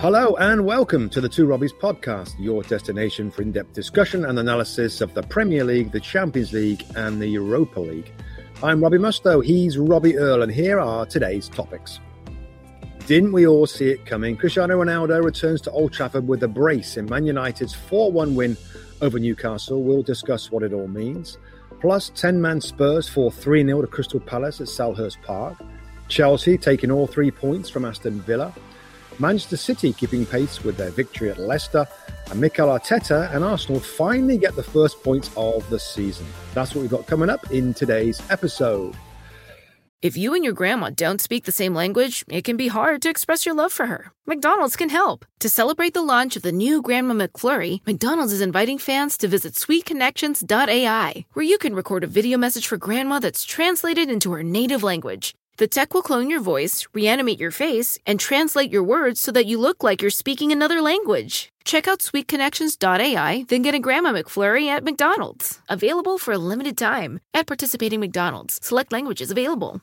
Hello and welcome to the Two Robbies podcast, your destination for in depth discussion and analysis of the Premier League, the Champions League, and the Europa League. I'm Robbie Mustoe, he's Robbie Earle, and here are today's topics. Didn't we all see it coming? Cristiano Ronaldo returns to Old Trafford with a brace in Man United's 4 1 win over Newcastle. We'll discuss what it all means. Plus, 10 man Spurs 4 3 0 to Crystal Palace at Selhurst Park. Chelsea taking all three points from Aston Villa. Manchester City keeping pace with their victory at Leicester, and Mikel Arteta and Arsenal finally get the first points of the season. That's what we've got coming up in today's episode. If you and your grandma don't speak the same language, it can be hard to express your love for her. McDonald's can help. To celebrate the launch of the new Grandma McFlurry, McDonald's is inviting fans to visit sweetconnections.ai, where you can record a video message for grandma that's translated into her native language. The tech will clone your voice, reanimate your face, and translate your words so that you look like you're speaking another language. Check out sweetconnections.ai, then get a Grandma McFlurry at McDonald's. Available for a limited time at participating McDonald's. Select languages available.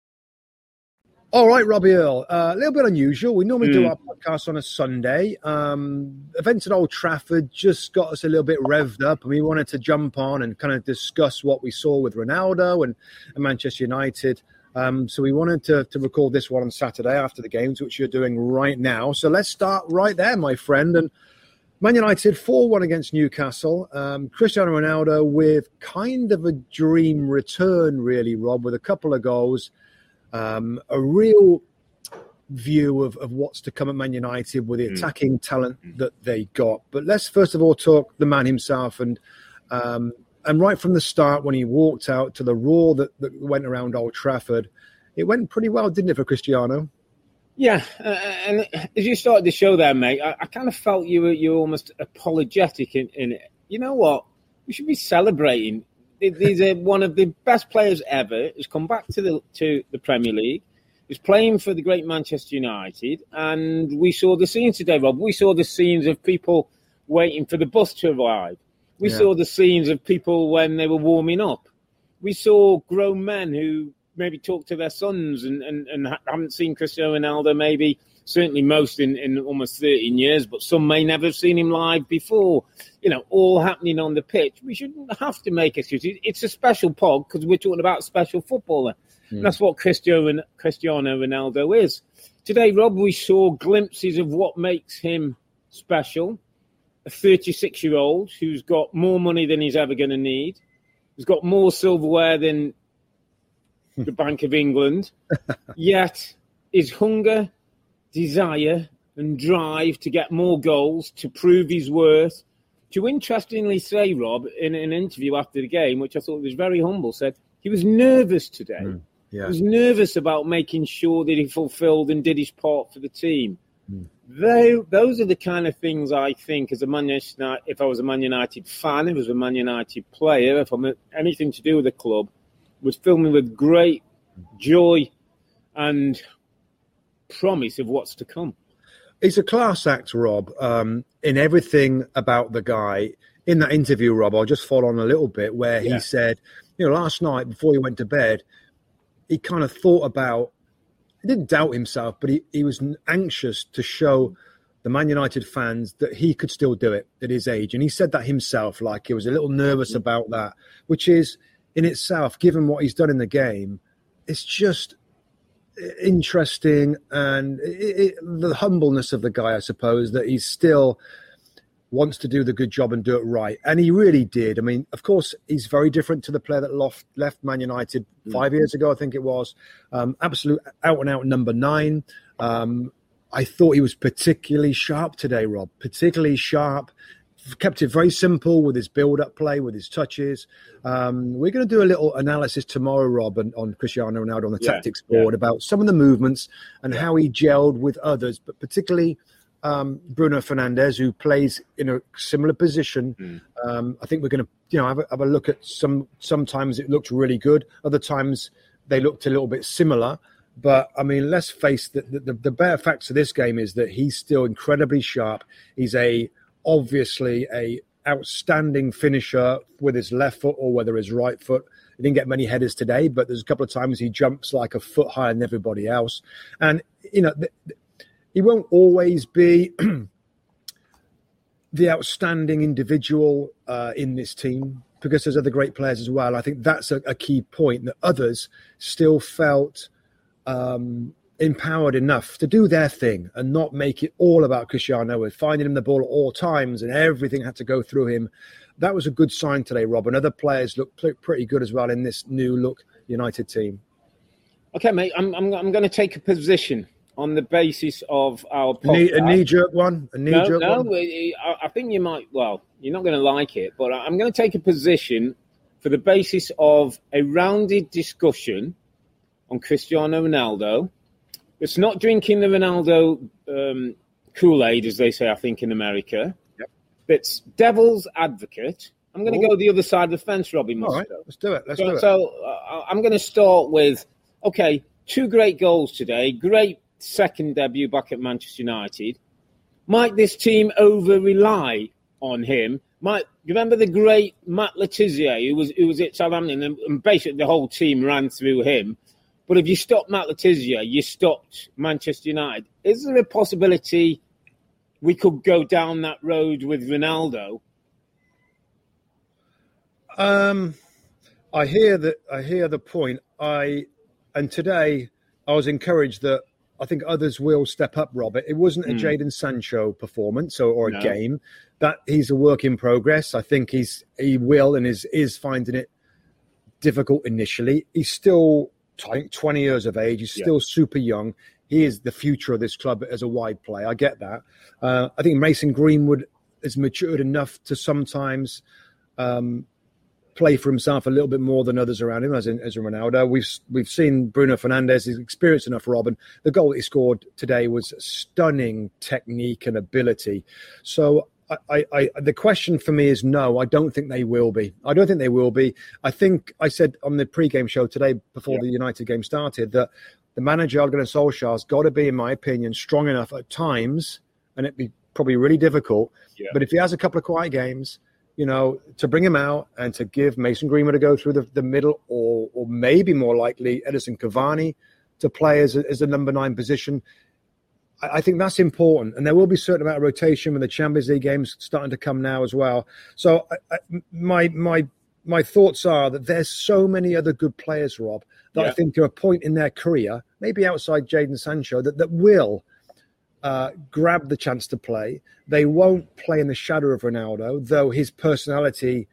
All right, Robbie Earle. Uh, a little bit unusual. We normally mm. do our podcast on a Sunday. Um, events at Old Trafford just got us a little bit revved up, and we wanted to jump on and kind of discuss what we saw with Ronaldo and, and Manchester United. Um, so we wanted to, to record this one on Saturday after the games, which you're doing right now. So let's start right there, my friend. And Man United 4 1 against Newcastle. Um, Cristiano Ronaldo with kind of a dream return, really, Rob, with a couple of goals um, a real view of, of what's to come at Man United with the mm. attacking mm. talent that they got. But let's first of all talk the man himself and um, and right from the start when he walked out to the roar that, that went around Old Trafford, it went pretty well, didn't it, for Cristiano? Yeah, uh, and as you started the show there, mate, I, I, kind of felt you were you were almost apologetic in, in it. You know what? We should be celebrating he's a, one of the best players ever. He's come back to the to the Premier League. He's playing for the great Manchester United, and we saw the scenes today, Rob. We saw the scenes of people waiting for the bus to arrive. We yeah. saw the scenes of people when they were warming up. We saw grown men who maybe talked to their sons and, and, and haven't seen Cristiano Ronaldo maybe certainly most in, in almost 13 years, but some may never have seen him live before. You know, all happening on the pitch. We shouldn't have to make excuses. It's a special pod because we're talking about special footballer. Mm. That's what Cristiano, Cristiano Ronaldo is. Today, Rob, we saw glimpses of what makes him special. A 36 year old who's got more money than he's ever going to need, who's got more silverware than the Bank of England, yet his hunger desire and drive to get more goals, to prove his worth. To interestingly say, Rob, in an interview after the game, which I thought was very humble, said he was nervous today. Mm, yeah. He was nervous about making sure that he fulfilled and did his part for the team. Mm. They, those are the kind of things I think, as a Man United, if I was a Man United fan, if I was a Man United player, if I'm anything to do with the club, would fill me with great joy and promise of what's to come. He's a class act, Rob, um, in everything about the guy. In that interview, Rob, I'll just follow on a little bit where yeah. he said, you know, last night before he went to bed, he kind of thought about, he didn't doubt himself, but he, he was anxious to show the Man United fans that he could still do it at his age. And he said that himself, like he was a little nervous about that, which is in itself, given what he's done in the game, it's just interesting and it, it, the humbleness of the guy, I suppose, that he's still wants to do the good job and do it right. And he really did. I mean, of course, he's very different to the player that left, left Man United mm. five years ago, I think it was. Um, absolute out and out number nine. Um, I thought he was particularly sharp today, Rob, particularly sharp. Kept it very simple with his build up play, with his touches. Um, we're going to do a little analysis tomorrow, Rob, on, on Cristiano Ronaldo on the yeah, tactics board yeah. about some of the movements and how he gelled with others, but particularly um, Bruno Fernandes, who plays in a similar position. Mm. Um, I think we're going to, you know, have a, have a, look at some. Sometimes it looked really good. Other times they looked a little bit similar. But I mean, let's face the, the, the bare facts of this game is that he's still incredibly sharp. He's a obviously a outstanding finisher with his left foot or whether his right foot. He didn't get many headers today, but there's a couple of times he jumps like a foot higher than everybody else. And you know, he won't always be the outstanding individual uh, in this team because there's other great players as well. I think that's a, a key point that others still felt um, empowered enough to do their thing and not make it all about Cristiano with finding him the ball at all times and everything had to go through him. That was a good sign today, Rob. And other players look pretty good as well in this new look United team. Okay, mate. I'm I'm, I'm going to take a position on the basis of our podcast. a knee jerk one. A knee jerk no, one. No, I think you might. Well, you're not going to like it, but I'm going to take a position for the basis of a rounded discussion on Cristiano Ronaldo. It's not drinking the Ronaldo um, Kool Aid, as they say, I think, in America. Yep. It's devil's advocate. I'm going to go the other side of the fence, Robbie Mustoe. All right, let's do it. Let's so, do it. So uh, I'm going to start with okay, two great goals today. Great second debut back at Manchester United. Might this team over rely on him? Might you remember the great Matt Le Tissier, who was who was at Southampton, and, and basically the whole team ran through him. But if you stop Matt Le Tissier, you stopped Manchester United. Is there a possibility we could go down that road with Ronaldo? Um, I hear that. I hear the point. I and today I was encouraged that I think others will step up. Robert, it wasn't a mm. Jadon Sancho performance or, or a no. game. That he's a work in progress. I think he's he will and is is finding it difficult initially. He's still 20 years of age. He's still yeah. super young. He is the future of this club as a wide player. I get that. Uh, I think Mason Greenwood has matured enough to sometimes um, play for himself a little bit more than others around him, as in as in Ronaldo. We've we've seen Bruno Fernandes is experienced enough, Robin. The goal he scored today was stunning technique and ability. So I, I, the question for me is no. I don't think they will be. I don't think they will be. I think I said on the pre-game show today before yeah. the United game started that the manager Ole Solskjaer's got to be, in my opinion, strong enough at times, and it'd be probably really difficult. Yeah. But if he has a couple of quiet games, you know, to bring him out and to give Mason Greenwood to go through the, the middle, or or maybe more likely Edinson Cavani to play as a, as a number nine position I think that's important, and there will be a certain amount of rotation when the Champions League games starting to come now as well. So, I, I, my my my thoughts are that there's so many other good players, Rob, that yeah. I think to a point in their career, maybe outside Jadon Sancho, that that will uh, grab the chance to play. They won't play in the shadow of Ronaldo, though his personality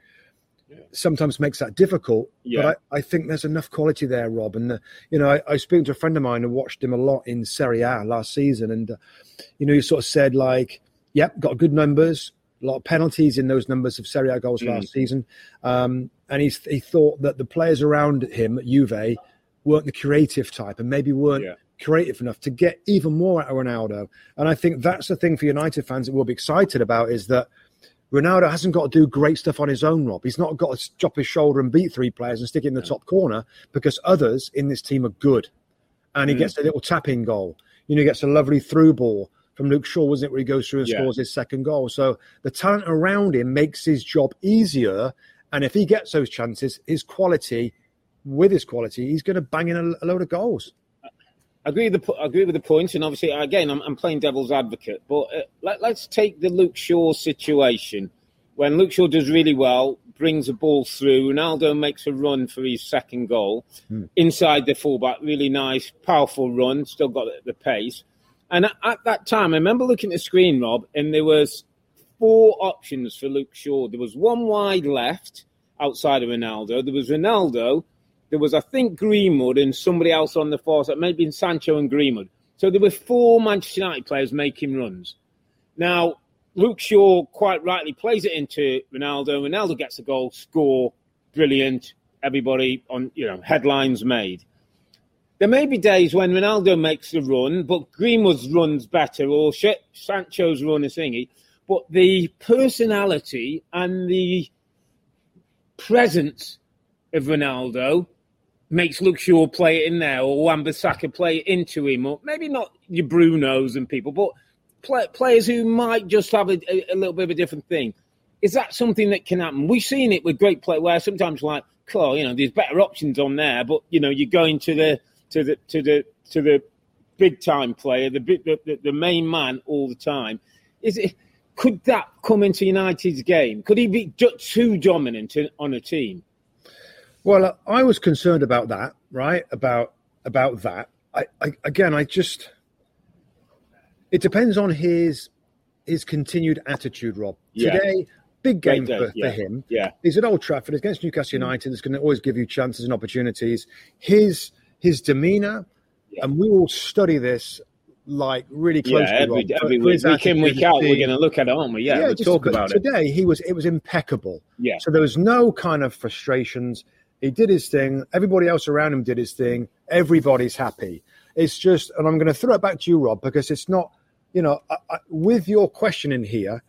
sometimes makes that difficult. Yeah. But I, I, think there's enough quality there, Rob. And, uh, you know, I, I was speaking to a friend of mine who watched him a lot in Serie A last season. And, uh, you know, he sort of said, like, yep, got good numbers, a lot of penalties in those numbers of Serie A goals mm. last season. Um, and he's, he thought that the players around him at Juve weren't the creative type and maybe weren't yeah. creative enough to get even more out of Ronaldo. And I think that's the thing for United fans that we'll be excited about is that – Ronaldo hasn't got to do great stuff on his own, Rob. He's not got to drop his shoulder and beat three players and stick it in the top corner because others in this team are good. and he mm. gets a little tapping goal. You know, he gets a lovely through ball from Luke Shaw, wasn't it, where he goes through and yeah. scores his second goal. So the talent around him makes his job easier. And if he gets those chances, his quality, with his quality, he's going to bang in a, a load of goals. Agree with the I agree with the and obviously, again, I'm, I'm playing devil's advocate. But uh, let, us take the Luke Shaw situation. When Luke Shaw does really well, brings a ball through, Ronaldo makes a run for his second goal hmm. inside the fullback. Really nice, powerful run. Still got the pace. And at, at that time, I remember looking at the screen, Rob, and there was four options for Luke Shaw. There was one wide left outside of Ronaldo. There was Ronaldo there was, I think, Greenwood and somebody else on the force, maybe in Sancho and Greenwood. So there were four Manchester United players making runs. Now, Luke Shaw quite rightly plays it into Ronaldo. Ronaldo gets a goal, score, brilliant. Everybody on, you know, headlines made. There may be days when Ronaldo makes the run, but Greenwood's run's better, or Sancho's run is thingy. But the personality and the presence of Ronaldo makes Luke Shaw play it in there, or Wan-Bissaka play it into him, or maybe not your Brunos and people, but play, players who might just have a, a, a, little bit of a different thing. Is that something that can happen? We've seen it with great players where sometimes like, oh, you know, there's better options on there, but you know, you're going to the to the to the to the big time player, the the, the, the main man all the time. Is it? Could that come into United's game? Could he be too dominant on a team? Well, uh, I was concerned about that, right? About about that. I, I again, I just it depends on his his continued attitude, Rob. Yeah. Today, big game for, yeah. for, him. Yeah, he's at Old Trafford against Newcastle mm. United. It's going to always give you chances and opportunities. His his demeanour, yeah. and we will study this like really closely. Yeah, every, Rob, every week, week in, week out, we're going to look at it, aren't we? Yeah, yeah we'll talk about today, it. Today, he was it was impeccable. Yeah. So there was no kind of frustrations. He did his thing. Everybody else around him did his thing. Everybody's happy. It's just, and I'm going to throw it back to you, Rob, because it's not, you know, I, I, with your question in here,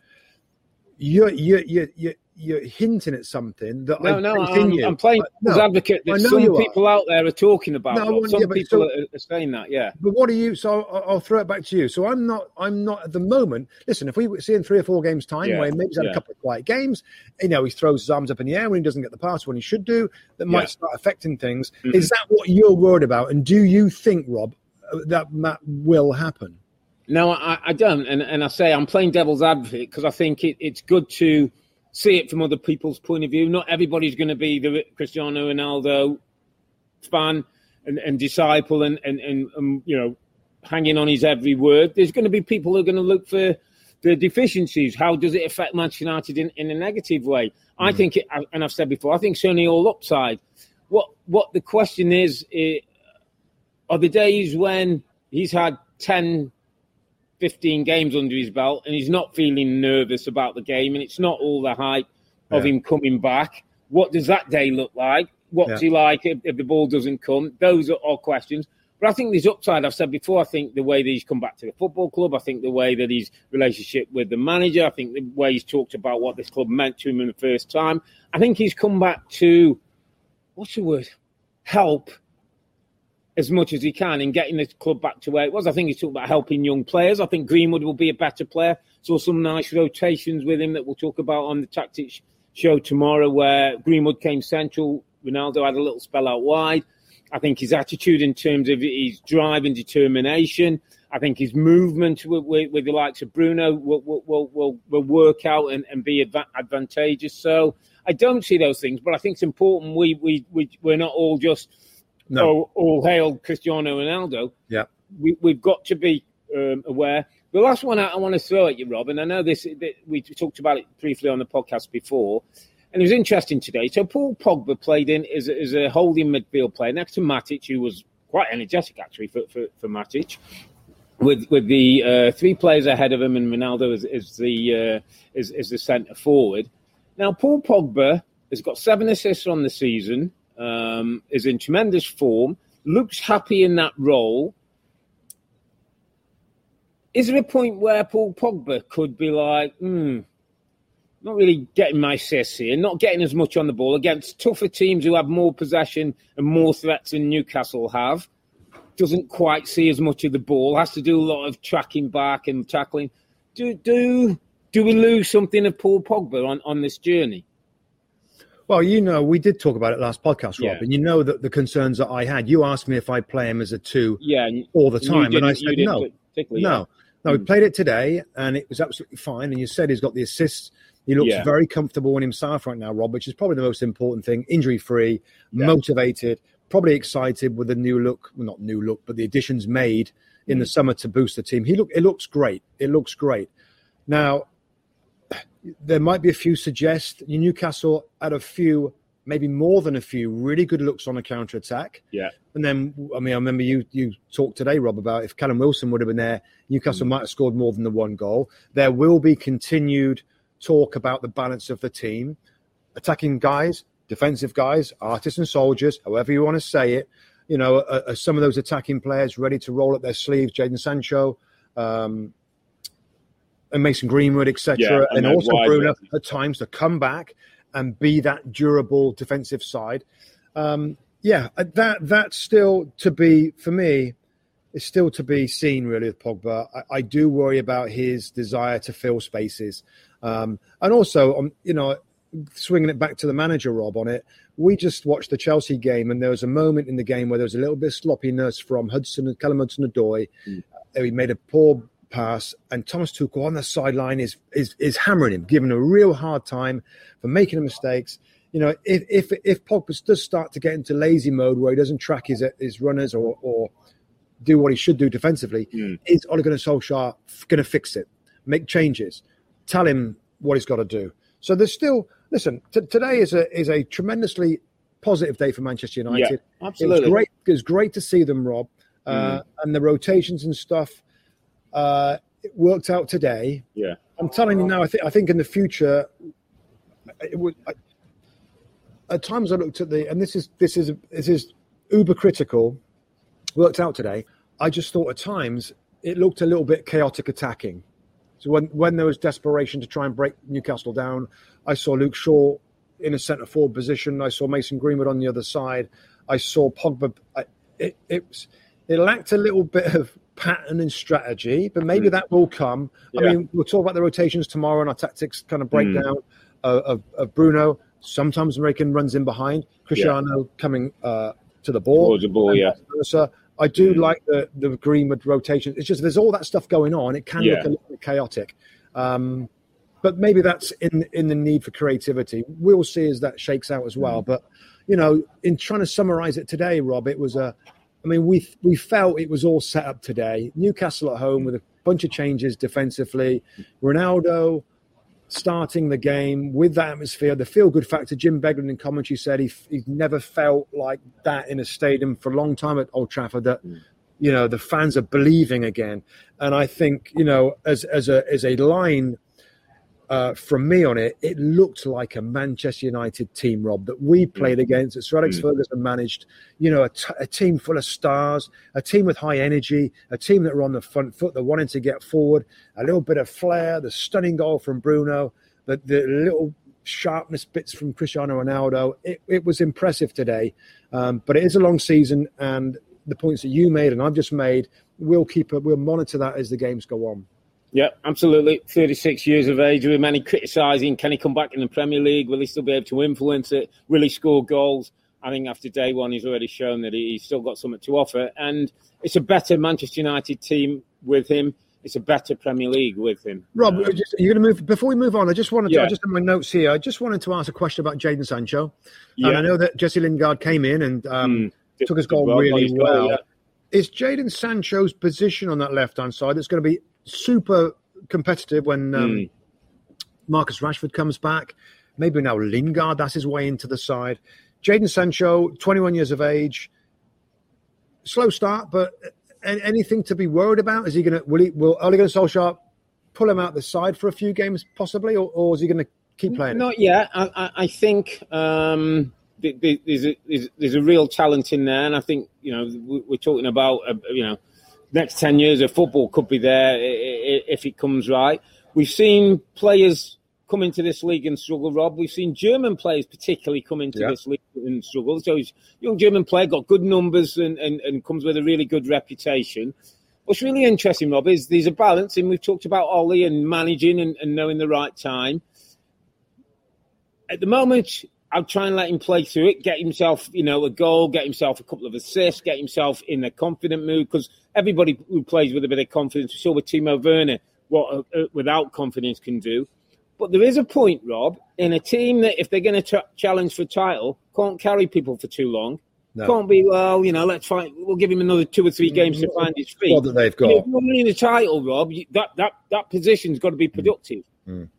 you're, you're, you're, you're hinting at something that no, I no, I'm, I'm, playing no, advocate that some people are. out there are talking about. No, some yeah, people so, are saying that, yeah. But what are you? So I'll, I'll, throw it back to you. So I'm not. I'm not at the moment. Listen, if we see in three or four games time yeah, where maybe he's had yeah. a couple of quiet games, you know, he throws his arms up in the air when he doesn't get the pass when he should do, that might yeah. start affecting things. Mm-hmm. Is that what you're worried about? And do you think, Rob, that that will happen? No, I, I don't, and and I say I'm playing devil's advocate because I think it, it's good to see it from other people's point of view. Not everybody's going to be the Cristiano Ronaldo fan and, and disciple and, and, and, and, you know, hanging on his every word. There's going to be people who are going to look for the deficiencies. How does it affect Manchester United in, in a negative way? Mm. I think, it, and I've said before, I think certainly all upside. What what the question is, is are the days when he's had 10 15 games under his belt and he's not feeling nervous about the game and it's not all the hype of him coming back. What does that day look like? What's yeah. he like if, if, the ball doesn't come? Those are all questions. But I think there's upside. I've said before, I think the way that he's come back to the football club, I think the way that his relationship with the manager, I think the way he's talked about what this club meant to him in the first time, I think he's come back to, what's the word? Help as much as he can in getting the club back to where it was. I think he's talking about helping young players. I think Greenwood will be a better player. Saw some nice rotations with him that we'll talk about on the tactics show tomorrow, where Greenwood came central. Ronaldo had a little spell out wide. I think his attitude in terms of his drive and determination. I think his movement with, with, with the likes of Bruno will, will, will, will work out and, and be adva- advantageous. So I don't see those things, but I think it's important we, we, we, we're not all just no. all, all hail Cristiano Ronaldo. Yeah, we, we've got to be um, aware. The last one I, I, want to throw at you, Rob, and I know this we talked about it briefly on the podcast before, and it was interesting today. So Paul Pogba played in as, as a holding midfield player next to Matic, who was quite energetic actually for, for, for Matic. With with the uh, three players ahead of him and Ronaldo as, as the uh, as, as the centre forward. Now Paul Pogba has got seven assists on the season um, is in tremendous form, looks happy in that role. Is there a point where Paul Pogba could be like, hmm, not really getting my assists here, not getting as much on the ball against tougher teams who have more possession and more threats than Newcastle have? doesn't quite see as much of the ball, has to do a lot of tracking back and tackling. Do do do we lose something of Paul Pogba on, on this journey? Well, you know, we did talk about it last podcast, Rob, yeah. and you know that the concerns that I had. You asked me if I play him as a two, yeah, all the time, and I said no, no, no. We hmm. played it today, and it was absolutely fine. And you said he's got the assists. He looks yeah. very comfortable in himself right now, Rob, which is probably the most important thing. Injury free, yeah. motivated, probably excited with the new look. Well, not new look, but the additions made in mm. the summer to boost the team. He look. It looks great. It looks great. Now there might be a few suggest Newcastle had a few, maybe more than a few, really good looks on a counter attack. Yeah. And then, I mean, I remember you you talked today, Rob, about if Callum Wilson would have been there, Newcastle mm. might have scored more than the one goal. There will be continued talk about the balance of the team, attacking guys, defensive guys, artists and soldiers, however you want to say it. You know, are, are some of those attacking players ready to roll up their sleeves? Jadon Sancho, um, and Mason Greenwood, etc., yeah, and, and also Bruno at times to come back and be that durable defensive side. Um, yeah, uh, that that's still to be for me. It's still to be seen, really, with Pogba. I, I do worry about his desire to fill spaces, um, and also, um, you know, swinging it back to the manager, Rob, on it. We just watched the Chelsea game, and there was a moment in the game where there was a little bit of sloppiness from Hudson and Callum Hudson-Odoi. Mm. He made a poor pass, and Thomas Tuchel on the sideline is is is hammering him, giving him a real hard time for making the mistakes. You know, if if if Pogba does start to get into lazy mode where he doesn't track his his runners or or do what he should do defensively, mm. is Ole Gunnar Solskjaer going to fix it, make changes, tell him what he's got to do? So there's still listen. T- today is a is a tremendously positive day for Manchester United. Yeah, absolutely. It was great. It was great to see them, Rob, uh, mm. and the rotations and stuff uh, it worked out today. Yeah, I'm telling you now. I think I think in the future, it would. I, at times I looked at the, and this is this is this is uber critical. Worked out today. I just thought at times it looked a little bit chaotic attacking. So when when there was desperation to try and break Newcastle down, I saw Luke Shaw in a centre forward position. I saw Mason Greenwood on the other side. I saw Pogba. It, it, was it lacked a little bit of pattern and strategy, but maybe mm. that will come. Yeah. I mean, we'll talk about the rotations tomorrow and our tactics kind of breakdown mm. of, of, of, Bruno. Sometimes American runs in behind, Cristiano yeah. coming uh, to the ball. the ball, yeah. I do mm. like the the Greenwood rotation. It's just there's all that stuff going on. It can yeah. look a little bit chaotic. Um, but maybe that's in in the need for creativity. We'll see as that shakes out as well. Mm. But you know, in trying to summarize it today, Rob, it was a I mean, we we felt it was all set up today. Newcastle at home with a bunch of changes defensively. Ronaldo starting the game with that atmosphere, the feel good factor. Jim Beglin in commentary said he he never felt like that in a stadium for a long time at Old Trafford. That mm. you know the fans are believing again, and I think you know as as a as a line uh, from me on it, it looked like a Manchester United team, Rob, that we mm. played against, that Sir Alex mm. Ferguson managed. You know, a, t- a team full of stars, a team with high energy, a team that were on the front foot, that wanted to get forward, a little bit of flair, the stunning goal from Bruno, the, the little sharpness bits from Cristiano Ronaldo. It, it was impressive today, um, but it is a long season, and the points that you made and I've just made, we'll keep, it, we'll monitor that as the games go on. Yeah, absolutely. 36 years of age. With many criticising, can he come back in the Premier League? Will he still be able to influence it? Will he score goals? I think after day one, he's already shown that he's still got something to offer. And it's a better Manchester United team with him. It's a better Premier League with him. Rob, um, just, you're going to move. Before we move on, I just wanted to, yeah. I just have my notes here. I just wanted to ask a question about Jadon Sancho. Yeah. And I know that Jesse Lingard came in and um, mm, took his goal well, really well. well. Yeah. Is Jadon Sancho's position on that left hand side that's going to be super competitive when um, mm. Marcus Rashford comes back. Maybe now Lingard, that's his way into the side. Jadon Sancho, 21 years of age, slow start, but anything to be worried about? Is he going to will he will Ole Gunnar Solskjaer pull him out the side for a few games possibly, or, or is he going to keep playing? Not yet. I, I think um, there's, a, there's, a real talent in there, and I think you know we're talking about uh, you know next 10 years of football could be there if it comes right. We've seen players come into this league and struggle, Rob. We've seen German players particularly come into Yeah. this league and struggle. So he's a young German player, got good numbers and, and, and comes with a really good reputation. What's really interesting, Rob, is there's a balance, and we've talked about Ole and managing and, and knowing the right time. At the moment, I'll try and let him play through it, get himself, you know, a goal, get himself a couple of assists, get himself in a confident mood. Because everybody who plays with a bit of confidence, we saw with Timo Werner what uh, uh, without confidence can do. But there is a point, Rob, in a team that if they're going to ch- challenge for title, can't carry people for too long. No. Can't be well, you know. Let's find. We'll give him another two or three games to find his feet. That they've You know, got. if you're winning a title, Rob, you, that that that position's got to be productive. Mm.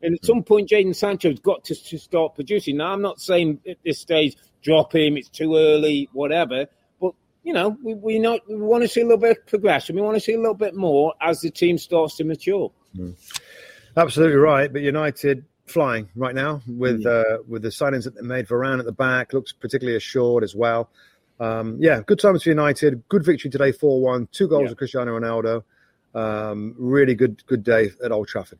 And at some point, Jadon Sancho's got to, to start producing. Now, I'm not saying at this stage drop him; it's too early, whatever. But you know, we we, not, we want to see a little bit of progression. We want to see a little bit more as the team starts to mature. Absolutely right. But United flying right now with uh, with the signings that they made. Varane at the back looks particularly assured as well. Um, yeah, good times for United. Good victory today, four one. Two goals Yeah. of Cristiano Ronaldo. Um, really good good day at Old Trafford.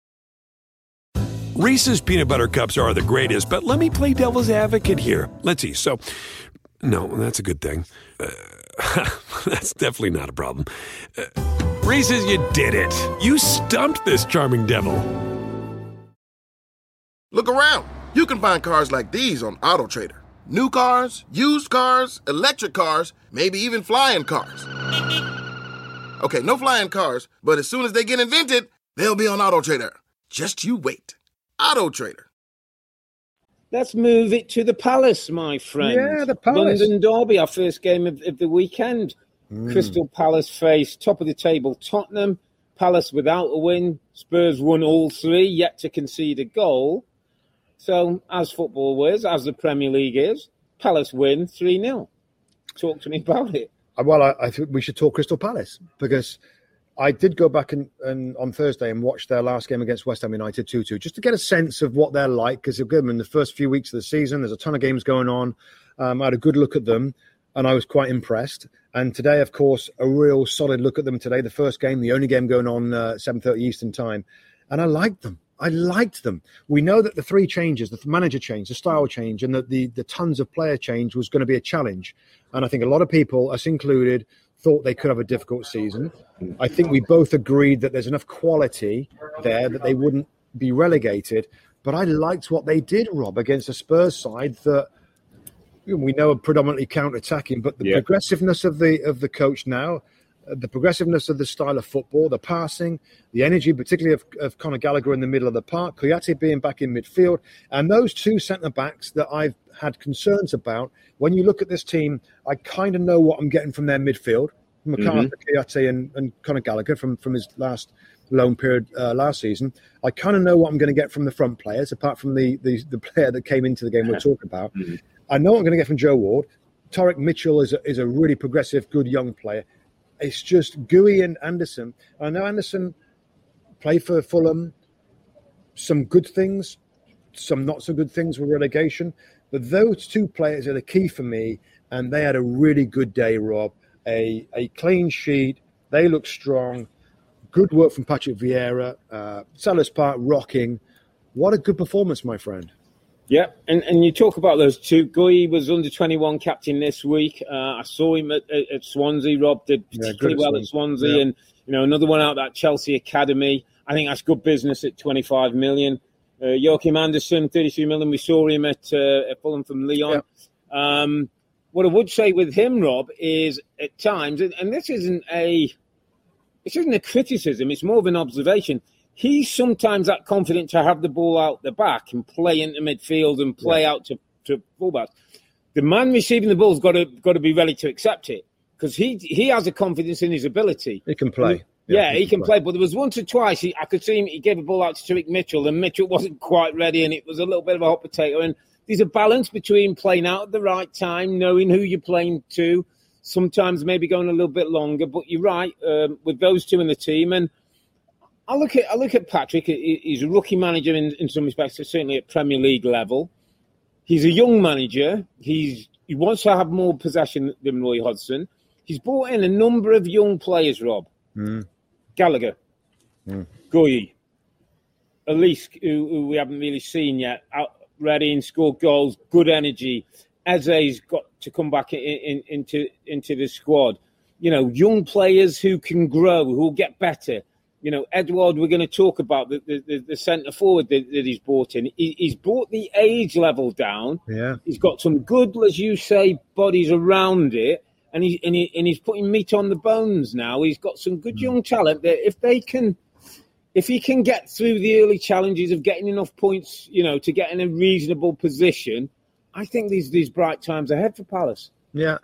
Reese's peanut butter cups are the greatest, but let me play devil's advocate here. Let's see. So, no, that's a good thing. Uh, that's definitely not a problem. Uh, Reese's, you did it. You stumped this charming devil. Look around. You can find cars like these on AutoTrader. New cars, used cars, electric cars, maybe even flying cars. Okay, no flying cars, but as soon as they get invented, they'll be on AutoTrader. Just you wait. AutoTrader. Let's move it to the Palace, my friend. Yeah, the Palace. London Derby, our first game of, of the weekend. Crystal Palace face top of the table Tottenham. Palace without a win. Spurs won all three, yet to concede a goal. So, as football is, as the Premier League is, Palace win 3 0. Talk to me about it. Uh, Well, I, I think we should talk Crystal Palace because I did go back and, and on Thursday and watch their last game against West Ham United 2 2, just to get a sense of what they're like. Because again, in the first few weeks of the season, there's a ton of games going on. Um, I had a good look at them and I was quite impressed. And today, of course, a real solid look at them today. The first game, the only game going on uh, 7.30 Eastern time. And I liked them. I liked them. We know that the three changes, the manager change, the style change, and that the, the tons of player change was going to be a challenge. And I think a lot of people, us included, thought they could have a difficult season. I think we both agreed that there's enough quality there that they wouldn't be relegated. But I liked what they did, Rob, against a Spurs side that we know are predominantly counter-attacking, but the Yeah. progressiveness of the of the coach now, the progressiveness of the style of football, the passing, the energy, particularly of, of Conor Gallagher in the middle of the park, Kouyaté being back in midfield, and those two centre backs that I've had concerns about. When you look at this team, I kind of know what I'm getting from their midfield, McArthur, Kouyaté, and, and Conor Gallagher from from his last loan period uh, last season. I kind of know what I'm going to get from the front players, apart from the the, the player that came into the game we're talking about. I know what I'm going to get from Joel Ward. Tyrick Mitchell is a, is a really progressive, good young player. It's just Guéhi and Andersen. I know Andersen played for Fulham. Some good things, some not so good things with relegation. But those two players are the key for me, and they had a really good day, Rob. A a clean sheet. They look strong. Good work from Patrick Vieira. Uh, Selhurst Park rocking. What a good performance, my friend. Yeah, and, and you talk about those two. Guéhi was under 21 captain this week. Uh, I saw him at, at, at Swansea. Rob did Yeah, particularly at well at Swansea. Yeah. and you know another one out that Chelsea academy. I think that's good business at 25 million. Uh, Joachim Andersen, 33 million. We saw him at, uh, at Fulham from Lyon. Um, what I would say with him, Rob, is at times, and, and this isn't a this isn't a criticism, it's more of an observation. He's sometimes that confident to have the ball out the back and play into midfield and play out to, to fullbacks. The man receiving the ball's got to got to be ready to accept it because he he has a confidence in his ability. He can play. Yeah, he can play. But there was once or twice he, I could see him. He gave a ball out to Tyrick Mitchell, and Mitchell wasn't quite ready, and it was a little bit of a hot potato. And there's a balance between playing out at the right time, knowing who you're playing to, sometimes maybe going a little bit longer. But you're right um, with those two in the team, and I look at I look at Patrick. He's a rookie manager in, in some respects, certainly at Premier League level. He's a young manager. He's he wants to have more possession than Roy Hodgson. He's brought in a number of young players. Rob Mm. Gallagher, Mm. Guéhi, Olise, who, who we haven't really seen yet, out ready and scored goals, good energy. Eze's got to come back in, in, into into the squad. You know, young players who can grow, who will get better. You know, Edouard, we're going to talk about the, the, the, centre forward that, that, he's brought in. He, he's brought the age level down. Yeah. He's got some good, as you say, bodies around it. And, he, and, he, and he's putting meat on the bones now. He's got some good mm. young talent that if they can if he can get through the early challenges of getting enough points, you know, to get in a reasonable position, I think these these bright times ahead for Palace. Yeah,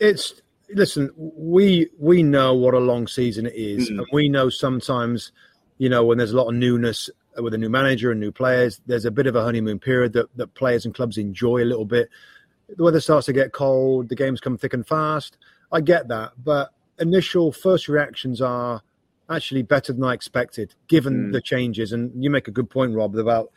it's listen. We we know what a long season it is, mm. and we know sometimes, you know, when there's a lot of newness with a new manager and new players, there's a bit of a honeymoon period that that players and clubs enjoy a little bit. The weather starts to get cold, the games come thick and fast. I get that, but initial first reactions are actually better than I expected, given mm. the changes. And you make a good point, Rob, about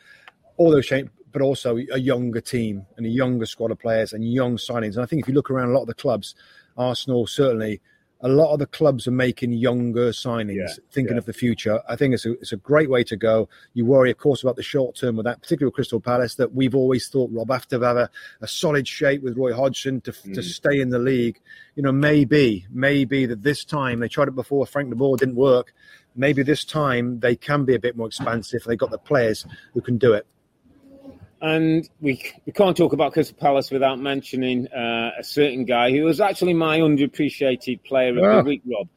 all those changes, but also a younger team and a younger squad of players and young signings. And I think if you look around a lot of the clubs, Arsenal certainly, a lot of the clubs are making younger signings, yeah, thinking yeah. of the future. I think it's a, it's a great way to go. You worry, of course, about the short term with that, particularly with Crystal Palace, that we've always thought, Rob, after have a, a solid shape with Roy Hodgson to, mm. to stay in the league. You know, maybe, maybe that this time, they tried it before, Frank de Boer didn't work. Maybe this time they can be a bit more expansive. They got the players who can do it. And we, we can't talk about Crystal Palace without mentioning uh, a certain guy who was actually my underappreciated player of the week, Rob.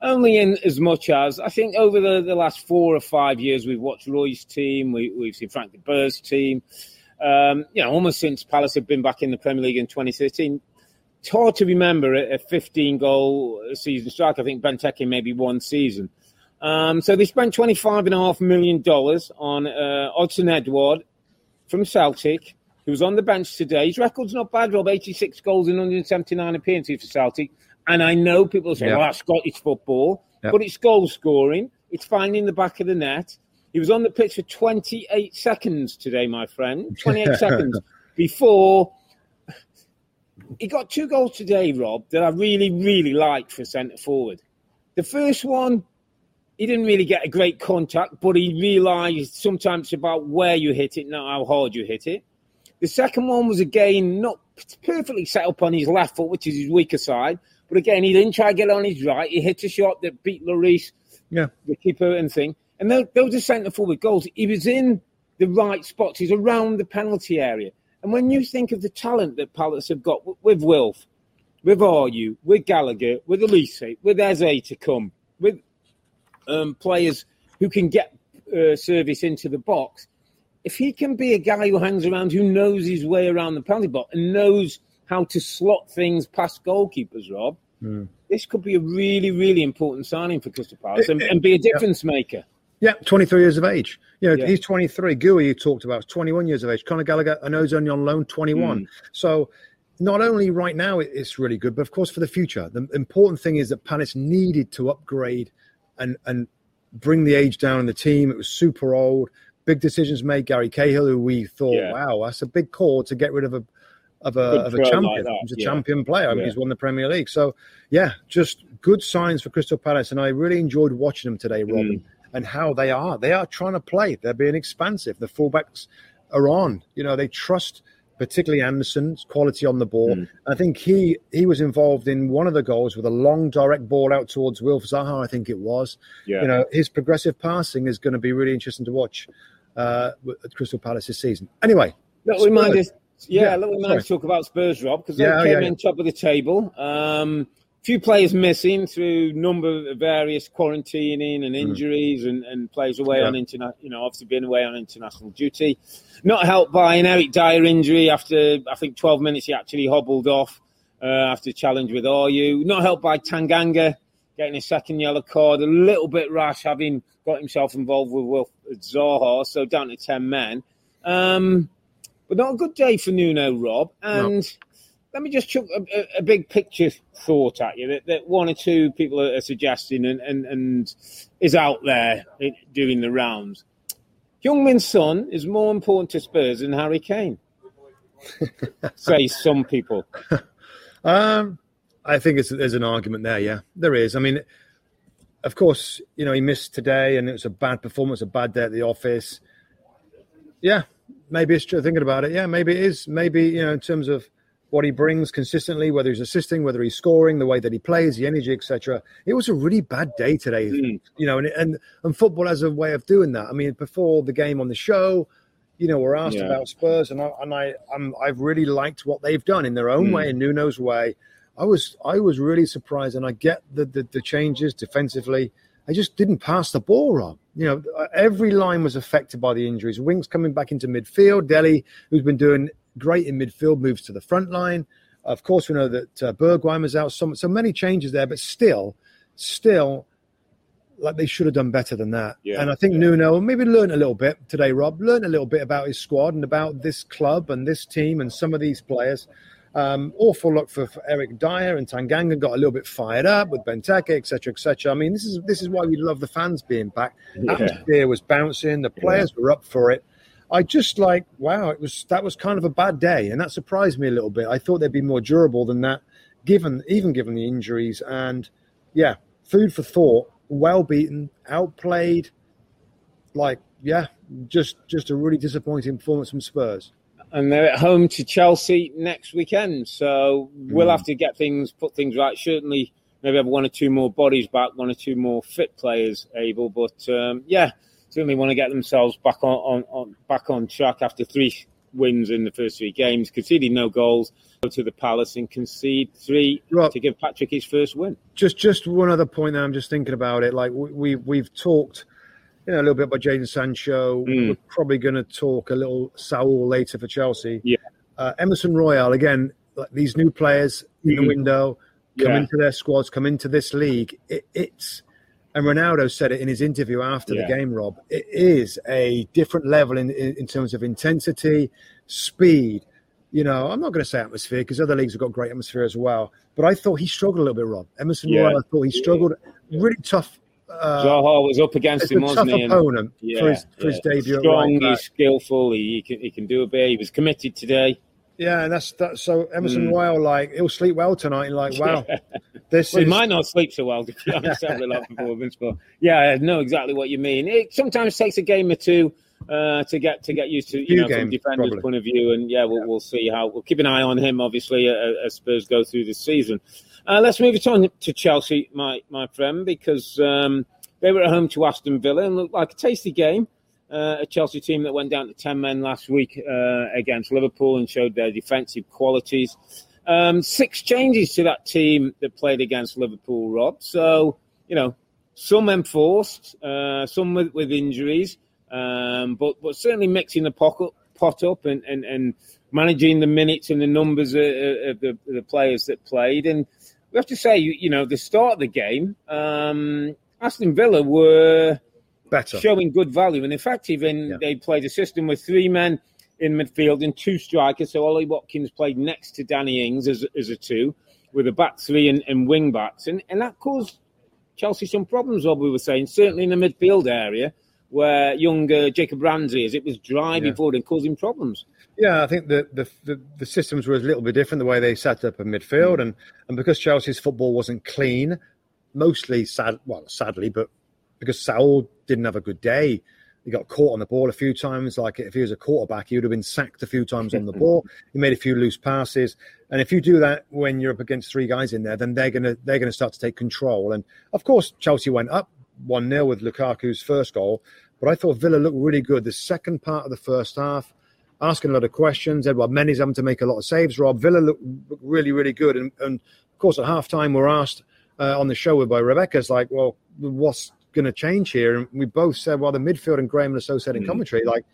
Only in as much as I think over the, the last four or five years, we've watched Roy's team, we, we've seen Frank de Boer's team. Um, you know, almost since Palace have been back in the Premier League in 2013. It's hard to remember a 15 goal season strike. I think Benteke maybe one season. Um, so they spent $25.5 million on uh, Odsonne Edouard from Celtic, who was on the bench today. His record's not bad, Rob. 86 goals in 179 appearances for Celtic. And I know people say, yeah. well, that's Scottish football, yeah. but it's goal scoring. It's finding the back of the net. He was on the pitch for 28 seconds today, my friend. 28 seconds before he got two goals today, Rob, that I really, really liked for centre forward. The first one, he didn't really get a great contact, but he realised sometimes about where you hit it, not how hard you hit it. The second one was again not perfectly set up on his left foot, which is his weaker side. But again, he didn't try to get on his right. He hit a shot that beat Lloris, yeah, the keeper and thing. And those, those are centre forward goals. He was in the right spots. He's around the penalty area. And when you think of the talent that Palace have got with Wilf, with Ayew, with Gallagher, with Olise, with Eze to come, with um, players who can get uh, service into the box. If he can be a guy who hangs around, who knows his way around the penalty box and knows how to slot things past goalkeepers, Rob, mm. this could be a really, really important signing for Crystal Palace and, and be a difference yeah. maker. Yeah, 23 years of age. You know, yeah. he's 23. Guéhi, you talked about, is 21 years of age. Conor Gallagher, I know he's only on loan, 21. Mm. So not only right now it's really good, but of course for the future. The important thing is that Palace needed to upgrade and and bring the age down in the team. It was super old. Big decisions made. Gary Cahill, who we thought, yeah. wow, that's a big call to get rid of a of a of a champion. Like he's a yeah. champion player. I mean, yeah. he's won the Premier League. So yeah, just good signs for Crystal Palace, and I really enjoyed watching them today, Robin, mm. and how they are. They are trying to play. They're being expansive. The fullbacks are on. You know, they trust particularly Andersen's quality on the ball. Mm. I think he he was involved in one of the goals with a long direct ball out towards Wilf Zaha, I think it was. Yeah. You know, his progressive passing is going to be really interesting to watch uh, at Crystal Palace this season. Anyway, look, we might just, yeah, yeah look, we might talk about Spurs, Rob, because they yeah, came yeah, in top of the table. Um, few players missing through number of various quarantining and mm. injuries, mm. and, and players away yeah. on international, you know, obviously being away on international duty. Not helped by an Eric Dier injury after I think 12 minutes he actually hobbled off uh, after a challenge with Ayew. Not helped by Tanganga getting a second yellow card, a little bit rash having got himself involved with Wilf Zaha, so down to 10 men. Um, but not a good day for Nuno, Rob. And no. Let me just chuck a, a, big picture thought at you that, that one or two people are suggesting and, and, and is out there doing the rounds. Heung-min Son is more important to Spurs than Harry Kane. Say some people. Um, I think there's an argument there. Yeah, there is. I mean, of course, you know he missed today, and it was a bad performance, a bad day at the office. Yeah, maybe it's true. Thinking about it, yeah, maybe it is. Maybe you know, in terms of what he brings consistently, whether he's assisting, whether he's scoring, the way that he plays, the energy, etc. It was a really bad day today, mm. you know, and, and and football has a way of doing that. I mean, before the game on the show, you know, we're asked yeah. about Spurs, and I and I I'm, I've really liked what they've done in their own mm. way, in Nuno's way. I was I was really surprised, and I get the, the, the changes defensively. I just didn't pass the ball, Rob. You know, every line was affected by the injuries. Winks coming back into midfield. Dele, who's been doing great in midfield, moves to the front line. Of course, we know that uh, Bergwijn's out. So, so many changes there, but still, still, like they should have done better than that. Yeah, and I think yeah. Nuno maybe learned a little bit today, Rob, learned a little bit about his squad and about this club and this team and some of these players. Um, awful luck for, for, Eric Dier and Tanganga got a little bit fired up with Benteke, etc., etc. I mean, this is this is why we love the fans being back. Yeah. Atmosphere was bouncing, the players yeah. were up for it. I just like wow, it was that was kind of a bad day, and that surprised me a little bit. I thought they'd be more durable than that, given even given the injuries. And yeah, food for thought. Well beaten, outplayed. Like yeah, just just a really disappointing performance from Spurs and they're at home to Chelsea next weekend. So we'll mm. have to get things, put things right. Certainly, maybe have one or two more bodies back, one or two more fit players able. But um, yeah, certainly want to get themselves back on, on, on, back on track after three wins in the first three games, conceding no goals. Go to the Palace and concede three Rob, to give Patrick his first win. Just just one other point that I'm just thinking about it. Like we we've talked you know, a little bit about Jadon Sancho. Mm. We're probably going to talk a little Saul later for Chelsea. Yeah. Uh, Emerson Royal, again, like these new players in the hmm. window come yeah. into their squads, come into this league. It, it's, and Ronaldo said it in his interview after yeah. the game, Rob, it is a different level in, in, in terms of intensity, speed. You know, I'm not going to say atmosphere because other leagues have got great atmosphere as well. But I thought he struggled a little bit, Rob. Emerson yeah. Royal, I thought he struggled. Really tough uh, Zaha was up against him, wasn't he? opponent yeah, for his, for yeah. his debut. Strong, right he's skillful. He, he, can he can do a bit. He was committed today. Yeah, and that's that. So Emerson mm. Royal, like he'll sleep well tonight. And like, wow, this well, is... he might not sleep so well to be honest after that performance, but yeah, I know exactly what you mean. It sometimes takes a game or two uh, to get to get used to, you know, games, from defender's probably. point of view. And yeah, we'll, yeah. we'll see how we'll keep an eye on him, obviously, as Spurs go through this season. Uh, let's move it on to Chelsea, my my friend, because. Um, they were at home to Aston Villa and looked like a tasty game. Uh, a Chelsea team that went down to 10 men last week uh, against Liverpool and showed their defensive qualities. Um, six changes to that team that played against Liverpool, Rob. So, you know, some enforced, uh, some with, with injuries, um, but, but certainly mixing the pocket, pot up and, and, and managing the minutes and the numbers of, of the, the, players that played. And we have to say, you, you know, the start of the game, um, Aston Villa were better, showing good value, and in fact, even yeah. they played a system with three men in midfield and two strikers. So Ollie Watkins played next to Danny Ings as, as a two, with a back three and, and wing backs, and and that caused Chelsea some problems. What we were saying, certainly in the midfield area where young uh, Jacob Ramsey is, it was driving yeah. forward and causing problems. Yeah, I think the, the, the the systems were a little bit different the way they set up in midfield, mm. and and because Chelsea's football wasn't clean, mostly sad, well, sadly, but because Saul didn't have a good day. He got caught on the ball a few times. Like if he was a quarterback, he would have been sacked a few times on the ball. He made a few loose passes, and if you do that when you're up against three guys in there, then they're gonna they're gonna start to take control. And of course, Chelsea went up one 0 with Lukaku's first goal, but I thought Villa looked really good. The second part of the first half, asking a lot of questions. Edouard Mendy's having to make a lot of saves. Rob Villa looked really really good, and, and of course at halftime we're asked uh, on the show by Rebecca's like, well, what's going to change here? And we both said, well, the midfield and Graeme Le Saux said in mm. commentary, like,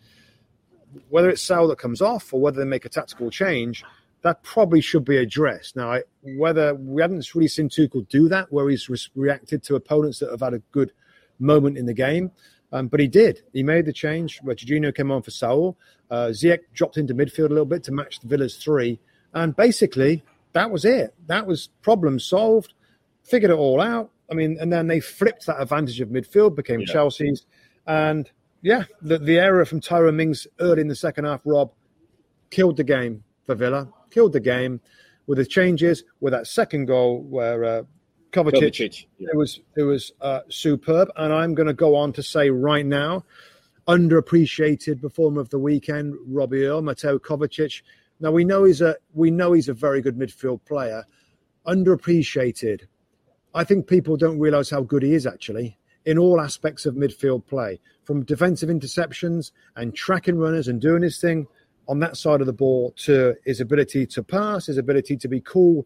whether it's Saul that comes off or whether they make a tactical change, that probably should be addressed. Now, I, whether we haven't really seen Tuchel do that, where he's re- reacted to opponents that have had a good moment in the game. Um, but he did. He made the change where Jorginho came on for Saul. Uh, Ziyech dropped into midfield a little bit to match the Villa's three. And basically, that was it. That was problem solved. Figured it all out. I mean, and then they flipped that advantage of midfield, became yeah. Chelsea's. And yeah, the, the error from Tyrone Mings early in the second half, Rob, killed the game for Villa, killed the game with the changes, with that second goal where uh, Kovacic, Kovacic yeah. it was it was uh, superb. And I'm going to go on to say right now, underappreciated performer of the weekend, Robbie Earle, Mateo Kovacic. Now we know he's a we know he's a very good midfield player. Underappreciated. I think people don't realise how good he is actually in all aspects of midfield play, from defensive interceptions and tracking runners and doing his thing on that side of the ball to his ability to pass, his ability to be cool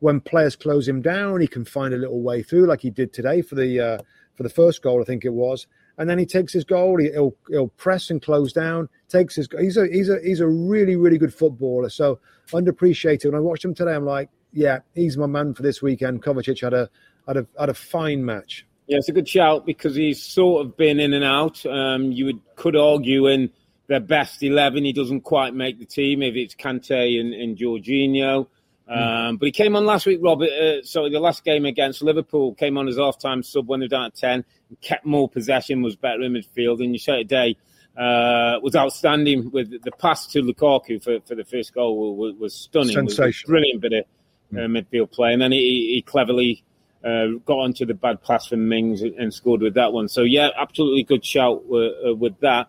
when players close him down. He can find a little way through, like he did today for the uh, for the first goal, I think it was. And then he takes his goal. He, will he'll press and close down. Takes his. He's a he's a he's a really really good footballer. So underappreciated. When I watched him today, I'm like, yeah, he's my man for this weekend. Kovacic had a had a had a fine match. Yeah, it's a good shout because he's sort of been in and out. Um, you would could argue in their best 11. He doesn't quite make the team if it's Kante and, and Jorginho. Hmm. Um, but he came on last week, Robert. Uh, sorry, the last game against Liverpool came on as half-time sub when they were down at 10 and kept more possession, was better in midfield. And you saw today uh, was outstanding with the pass to Lukaku for, for the first goal was, was stunning. Sensational. Was brilliant bit of uh, midfield play. And then he, he cleverly uh, got onto the bad pass from Mings and scored with that one. So, yeah, absolutely good shout uh, with that.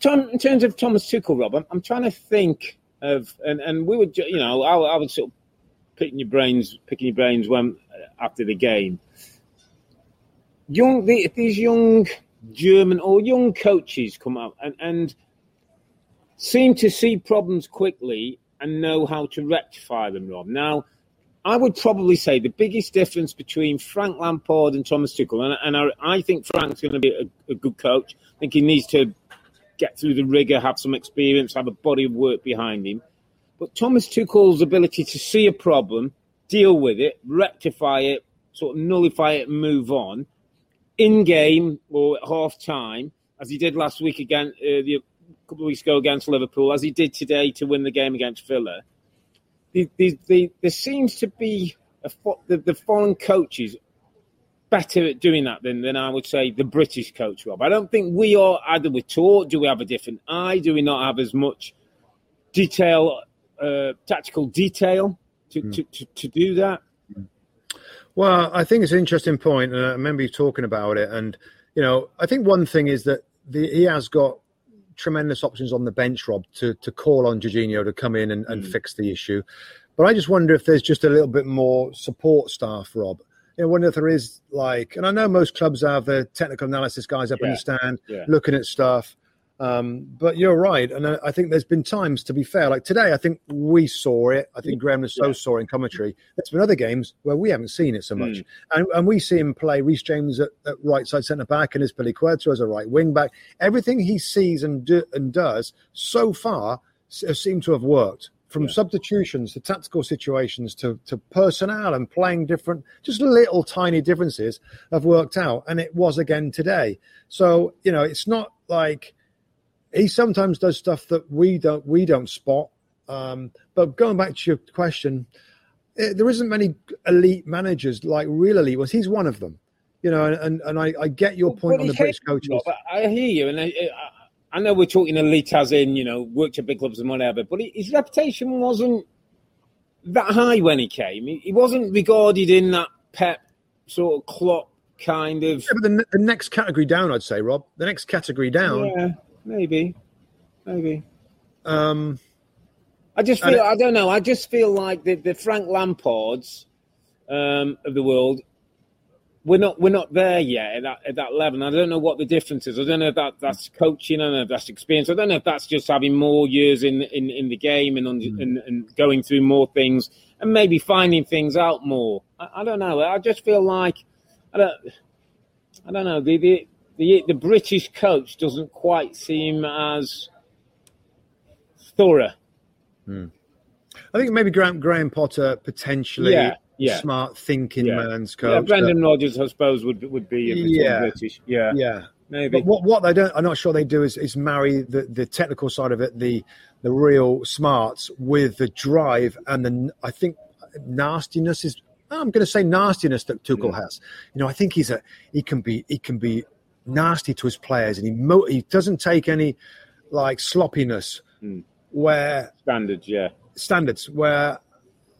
Tom, in terms of Thomas Tuchel, Rob, I'm, I'm, trying to think of, and, and we would, you know, I, I was sort of picking your brains, picking your brains when after the game. Young, the, these young German or young coaches come up and, and seem to see problems quickly and know how to rectify them, Rob. Now, I would probably say the biggest difference between Frank Lampard and Thomas Tuchel, and, and I, I, think Frank's going to be a, a, good coach. I think he needs to get through the rigor, have some experience, have a body of work behind him. But Thomas Tuchel's ability to see a problem, deal with it, rectify it, sort of nullify it, and move on in game or at half time, as he did last week again, uh, the, a couple of weeks ago against Liverpool, as he did today to win the game against Villa. The, the, the, there seems to be a, the, the foreign coaches better at doing that than, than I would say the British coach, Rob. I don't think we are either we're taught, do we have a different eye? Do we not have as much detail, uh, tactical detail to, mm. to, to, to, do that? Well, I think it's an interesting point, and I remember you talking about it. And, you know, I think one thing is that the, he has got tremendous options on the bench, Rob, to, to call on Jorginho to come in and, and mm. fix the issue. But I just wonder if there's just a little bit more support staff, Rob. I wonder if there is like, and I know most clubs have their technical analysis guys up yeah. in the stand yeah. looking at stuff. Um, but you're right, and I think there's been times, to be fair, like today, I think we saw it. I think Graeme Le Saux yeah. saw in commentary. There's been other games where we haven't seen it so much, mm. and, and we see him play Reece James at, at right side centre back and Azpilicueta as a right wing back. Everything he sees and do, and does so far seemed to have worked from yeah. substitutions to tactical situations to, to personnel and playing different, just little tiny differences have worked out. And it was again today. So, you know, it's not like he sometimes does stuff that we don't, we don't spot. Um, but going back to your question, it, eh, there isn't many elite managers like real elite was. He's one of them, you know, and, and I, I get your point on the British coaches. I hear you. And I, I know we're talking elite as in, you know, worked at big clubs and whatever, but his reputation wasn't that high when he came. He wasn't regarded in that pep sort of Klopp kind of. Yeah, but the, the next category down, I'd say, Rob. The next category down. Yeah, maybe, maybe. Um, I just feel. It, I don't know. I just feel like the, the Frank Lampards um, of the world we're not we're not there yet at that, at that level. And I don't know what the difference is. I don't know if that, that's coaching. I don't know if that's experience. I don't know if that's just having more years in in, in the game and, mm. and, and going through more things and maybe finding things out more. I, I, don't know. I just feel like I don't I don't know the the the, the British coach doesn't quite seem as thorough. Mm. I think maybe Graham, Graham Potter potentially. Yeah yeah. smart thinking yeah. man's coach. Yeah, Brendan Rodgers, I suppose, would would be yeah. British. Yeah, yeah. maybe. But what what they don't, I'm not sure they do is is marry the the technical side of it, the the real smarts with the drive and the I think nastiness is. I'm going to say nastiness that Tuchel has. You know, I think he's a he can be he can be nasty to his players, and he mo- he doesn't take any like sloppiness hmm. where Standards, yeah. standards where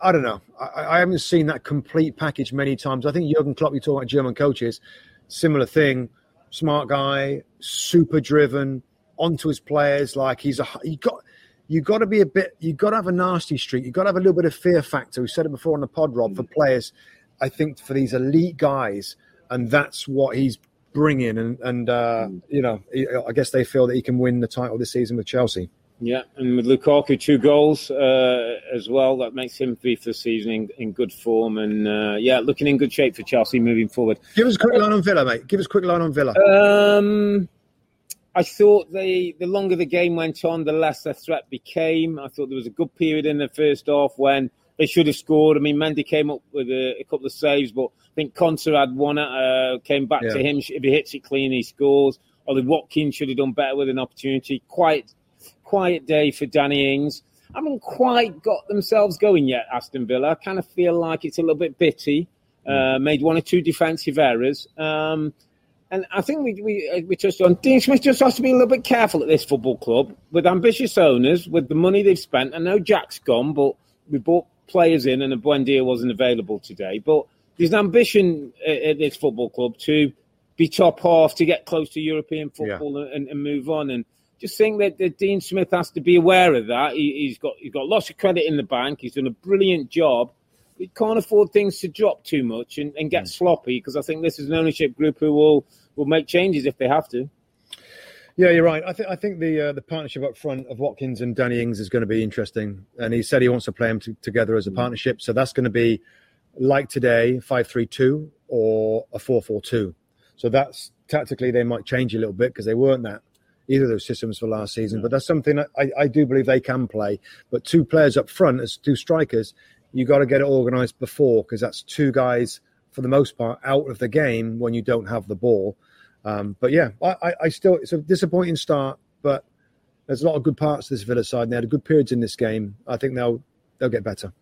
I don't know. I, I haven't seen that complete package many times. I think Jurgen Klopp, you talk about German coaches, similar thing. Smart guy, super driven, onto his players. Like he's a you got you got to be a bit. You got to have a nasty streak. You got to have a little bit of fear factor. We said it before on the pod, Rob, for hmm. players. I think for these elite guys, and that's what he's bringing. And and uh, you know, I guess they feel that he can win the title this season with Chelsea. Yeah, and with Lukaku, two goals uh, as well. That makes him be for the season in, in good form. And uh, yeah, looking in good shape for Chelsea moving forward. Give us a quick line on Villa, mate. Give us a quick line on Villa. Um, I thought the the longer the game went on, the less the threat became. I thought there was a good period in the first half when they should have scored. I mean, Mendy came up with a, a couple of saves, but I think Konsa had one. Uh, came back Yeah. to him. If he hits it clean, he scores. Ollie Watkins should have done better with an opportunity. Quiet, quiet day for Danny Ings. Haven't quite got themselves going yet, Aston Villa. I kind of feel like it's a little bit bitty. Uh, made one or two defensive errors. Um, and I think we, we, uh, we touched on Dean Smith just has to be a little bit careful at this football club with ambitious owners, with the money they've spent. I know Jack's gone, but we bought players in and a Buendia wasn't available today. But there's an ambition at, this football club to be top half, to get close to European football and, and move on. And just think that, that Dean Smith has to be aware of that. He, he's got he's got lots of credit in the bank. He's done a brilliant job. We can't afford things to drop too much and, and get sloppy because I think this is an ownership group who will will make changes if they have to. Yeah, you're right. I think I think the uh, the partnership up front of Watkins and Danny Ings is going to be interesting, and he said he wants to play them t- together as a partnership. So that's going to be like today, five three two or a four four two. So that's tactically they might change a little bit because they weren't that either of those systems for last season. But that's something that I, I do believe they can play. But two players up front as two strikers, you got to get it organised before because that's two guys for the most part out of the game when you don't have the ball. Um, but yeah, I, I, I still it's a disappointing start, but there's a lot of good parts to this Villa side. And they had good periods in this game. I think they'll they'll get better.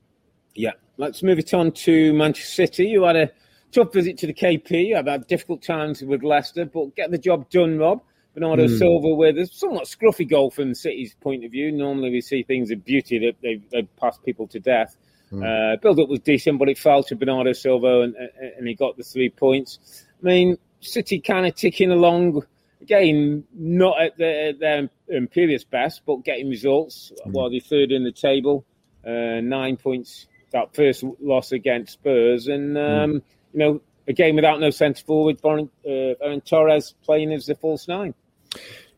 Yeah, let's move it on to Manchester City. You had a tough visit to the KP. I've had difficult times with Leicester, but get the job done, Rob. Bernardo Silva with a somewhat scruffy goal from City's point of view. Normally we see things of beauty that they've, they've passed people to death. Uh, build up was decent, but it fell to Bernardo Silva and, and he got the three points. I mean, City kind of ticking along. Again, not at their, their imperious best, but getting results while they're third in the table. Uh, nine points, that first loss against Spurs. And, um, you know, a game without no centre forward, Ferran, uh, Torres playing as the false nine.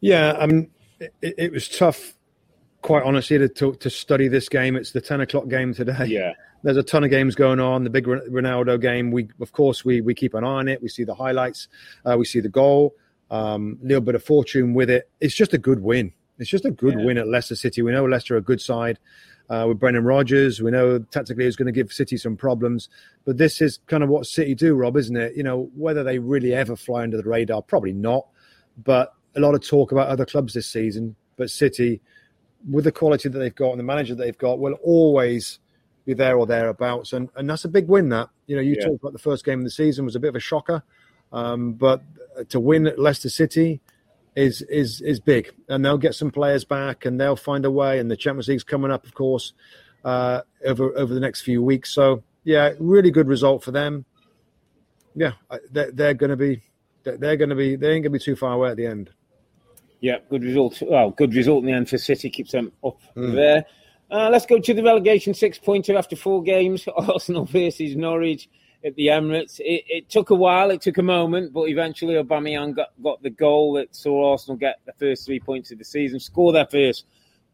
Yeah, I mean, it, it was tough, quite honestly, to, to to study this game. It's the ten o'clock game today. Yeah. there's a ton of games going on. The big Ronaldo game, we of course we we keep an eye on it. We see the highlights, uh, we see the goal, a um, little bit of fortune with it. It's just a good win. It's just a good Yeah. win at Leicester City. We know Leicester are a good side. Uh, with Brendan Rodgers, we know tactically it's going to give City some problems, but this is kind of what City do, Rob, isn't it? You know, whether they really ever fly under the radar, probably not. But a lot of talk about other clubs this season, but City, with the quality that they've got and the manager that they've got, will always be there or thereabouts, and and that's a big win. That you know, you Yeah. talked about the first game of the season was a bit of a shocker, um, but to win at Leicester City is is is big, and they'll get some players back, and they'll find a way. And the Champions League's coming up, of course, uh, over over the next few weeks. So yeah, really good result for them. Yeah, they're, they're going to be they're- going to be they ain't going to be too far away at the end. Yeah, good result. Well, good result in the end for City. Keeps them up there. Uh, let's go to the relegation six pointer after four games. Arsenal versus Norwich at the Emirates. It, it took a while. It took a moment, but eventually Aubameyang got, got the goal that saw Arsenal get the first three points of the season, score their first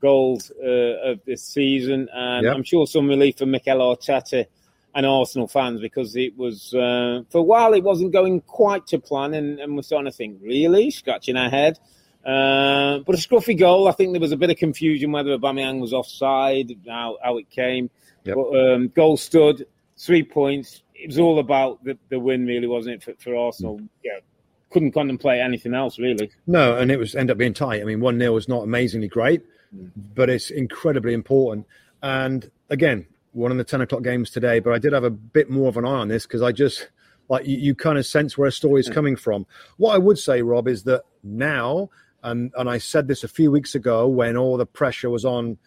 goals uh, of this season, and Yep. I'm sure some relief for Mikel Arteta and Arsenal fans because it was uh, for a while it wasn't going quite to plan, and, and we're starting to think really scratching our head. Uh, but a scruffy goal. I think there was a bit of confusion whether Aubameyang was offside, how, how it came. Yep. But um, goal stood, three points. It was all about the, the win, really, wasn't it, for, for Arsenal? Yeah, couldn't contemplate anything else really. No, and it was end up being tight. I mean, one 0 was not amazingly great, mm. but it's incredibly important. And again, one of the ten o'clock games today, but I did have a bit more of an eye on this because I just like you, you kind of sense where a story is mm. coming from. What I would say, Rob, is that now, and and I said this a few weeks ago when all the pressure was on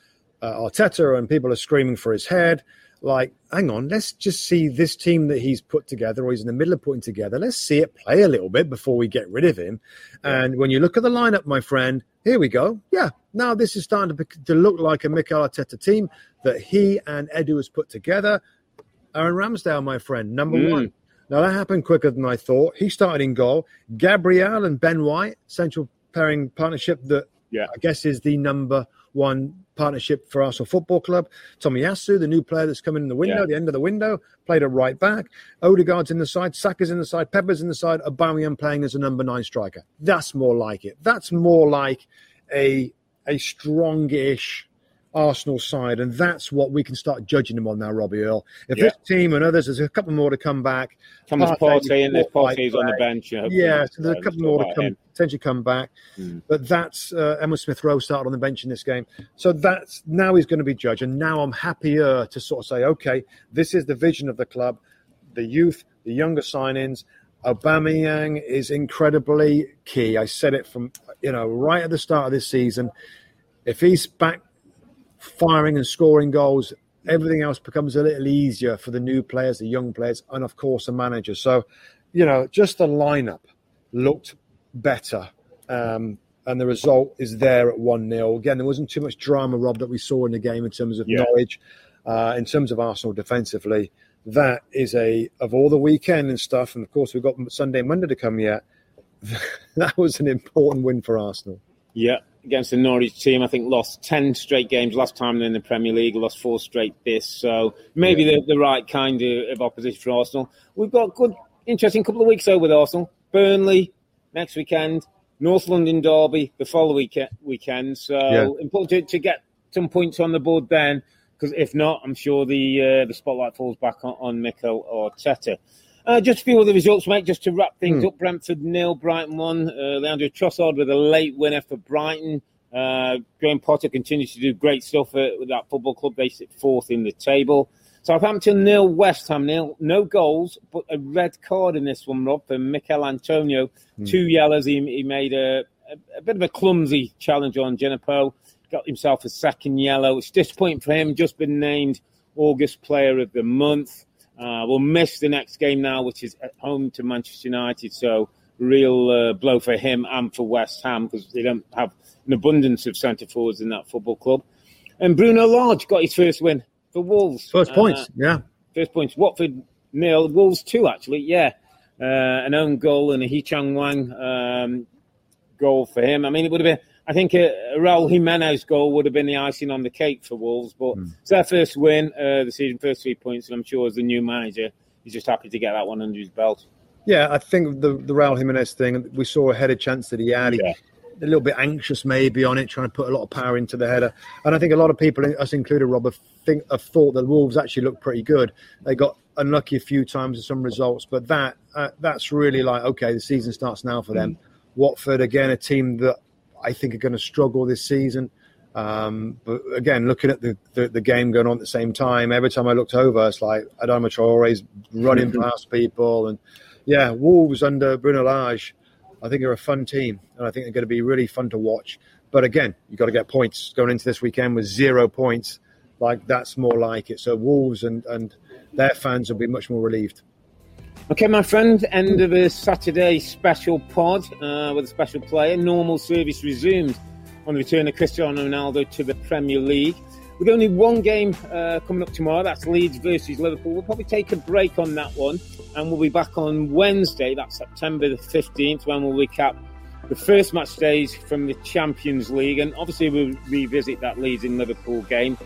uh, Arteta and people are screaming for his head like, hang on, let's just see this team that he's put together or he's in the middle of putting together. Let's see it play a little bit before we get rid of him. Yeah. And when you look at the lineup, my friend, here we go. Yeah, now this is starting to, to look like a Mikel Arteta team that he and Edu has put together. Aaron Ramsdale, my friend, number mm. one. Now that happened quicker than I thought. He started in goal. Gabriel and Ben White, central pairing partnership that yeah. I guess is the number one partnership for Arsenal Football Club. Tomiyasu, the new player that's coming in the window, yeah. the end of the window, played a right back. Odegaard's in the side, Saka's in the side, Pepe's in the side, Aubameyang playing as a number nine striker. That's more like it. That's more like a a strongish Arsenal side, and that's what we can start judging them on now, Robbie Earle. If yeah. this team and others, there's a couple more to come back. Thomas Partey and there's Partey's on the bench. Yeah, so there's a couple more to come, potentially come back. Mm. But that's uh, Emile Smith Rowe started on the bench in this game. So that's now he's going to be judged. And now I'm happier to sort of say, okay, this is the vision of the club, the youth, the younger signings. Aubameyang is incredibly key. I said it from you know right at the start of this season. If he's back firing and scoring goals, everything else becomes a little easier for the new players, the young players, and of course the manager. So, you know, just the lineup looked better. Um, and the result is there at 1 0. Again, there wasn't too much drama, Rob, that we saw in the game in terms of yeah. Norwich, uh, in terms of Arsenal defensively. That is a, of all the weekend and stuff, and of course, we've got Sunday and Monday to come yet. that was an important win for Arsenal. Yeah, against the Norwich team. I think lost 10 straight games last time in the Premier League, lost four straight this. So maybe yeah. the, the right kind of, of, opposition for Arsenal. We've got good, interesting couple of weeks over with Arsenal. Burnley next weekend, North London Derby the following weekend. So yeah. important to, to, get some points on the board then, because if not, I'm sure the uh, the spotlight falls back on, on Mikel Arteta. Uh, just a few other results, mate, just to wrap things mm. up. Brentford nil, Brighton one. Uh, Leandro Trossard with a late winner for Brighton. Uh, Graham Potter continues to do great stuff with that football club. They sit fourth in the table. Southampton nil, West Ham nil. No goals, but a red card in this one, Rob, for Michail Antonio. Mm. Two yellows. He, he made a, a, a, bit of a clumsy challenge on Djenepo. Got himself a second yellow. It's disappointing for him. Just been named August Player of the Month. Uh, we'll miss the next game now, which is at home to Manchester United. So, real uh, blow for him and for West Ham because they don't have an abundance of centre forwards in that football club. And Bruno Lage got his first win for Wolves. First points, uh, yeah. First points. Watford nil. Wolves two actually, yeah. Uh, an own goal and a Hee Chan Hwang um, goal for him. I mean, it would have been I think a, a Raul Jimenez goal would have been the icing on the cake for Wolves, but mm. it's their first win uh, the season, first three points, and I'm sure as the new manager, he's just happy to get that one under his belt. Yeah, I think the the Raul Jimenez thing, we saw a header chance that he had. Yeah. a little bit anxious maybe on it, trying to put a lot of power into the header. And I think a lot of people, us included, Rob, think have thought that Wolves actually looked pretty good. They got unlucky a few times with some results, but that uh, that's really like okay, the season starts now for them. Mm. Watford again, a team that I think are going to struggle this season. Um, but again, looking at the, the, the, game going on at the same time, every time I looked over, it's like Adama Traore's running past people. And yeah, Wolves under Bruno Lage, I think they're a fun team. And I think they're going to be really fun to watch. But again, you've got to get points going into this weekend with zero points. Like that's more like it. So Wolves and, and their fans will be much more relieved. Okay, my friend, end of a Saturday special pod uh, with a special player. Normal service resumed on the return of Cristiano Ronaldo to the Premier League. With only one game uh, coming up tomorrow, that's Leeds versus Liverpool. We'll probably take a break on that one, and we'll be back on Wednesday, that's September the 15th, when we'll recap the first match days from the Champions League. And obviously, we'll revisit that Leeds in Liverpool game.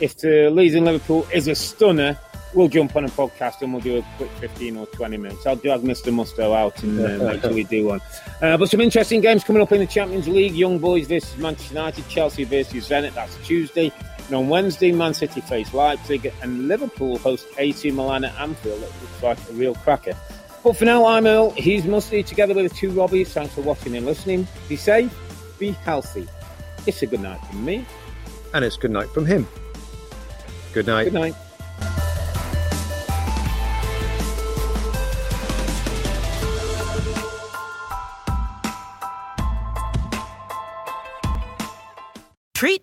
If the Leeds in Liverpool is a stunner, we'll jump on a podcast and we'll do a quick 15 or 20 minutes. I'll drag Mr. Mustoe out and uh, make sure we do one. Uh, but some interesting games coming up in the Champions League. Young Boys versus Manchester United, Chelsea versus Zenit. That's Tuesday. And on Wednesday, Man City face Leipzig and Liverpool host AC Milan at Anfield. That looks like a real cracker. But for now, I'm Earle. He's Musty, together with the two Robbies. Thanks for watching and listening. Be safe, be healthy. It's a good night from me. And it's good night from him. Good night. Good night.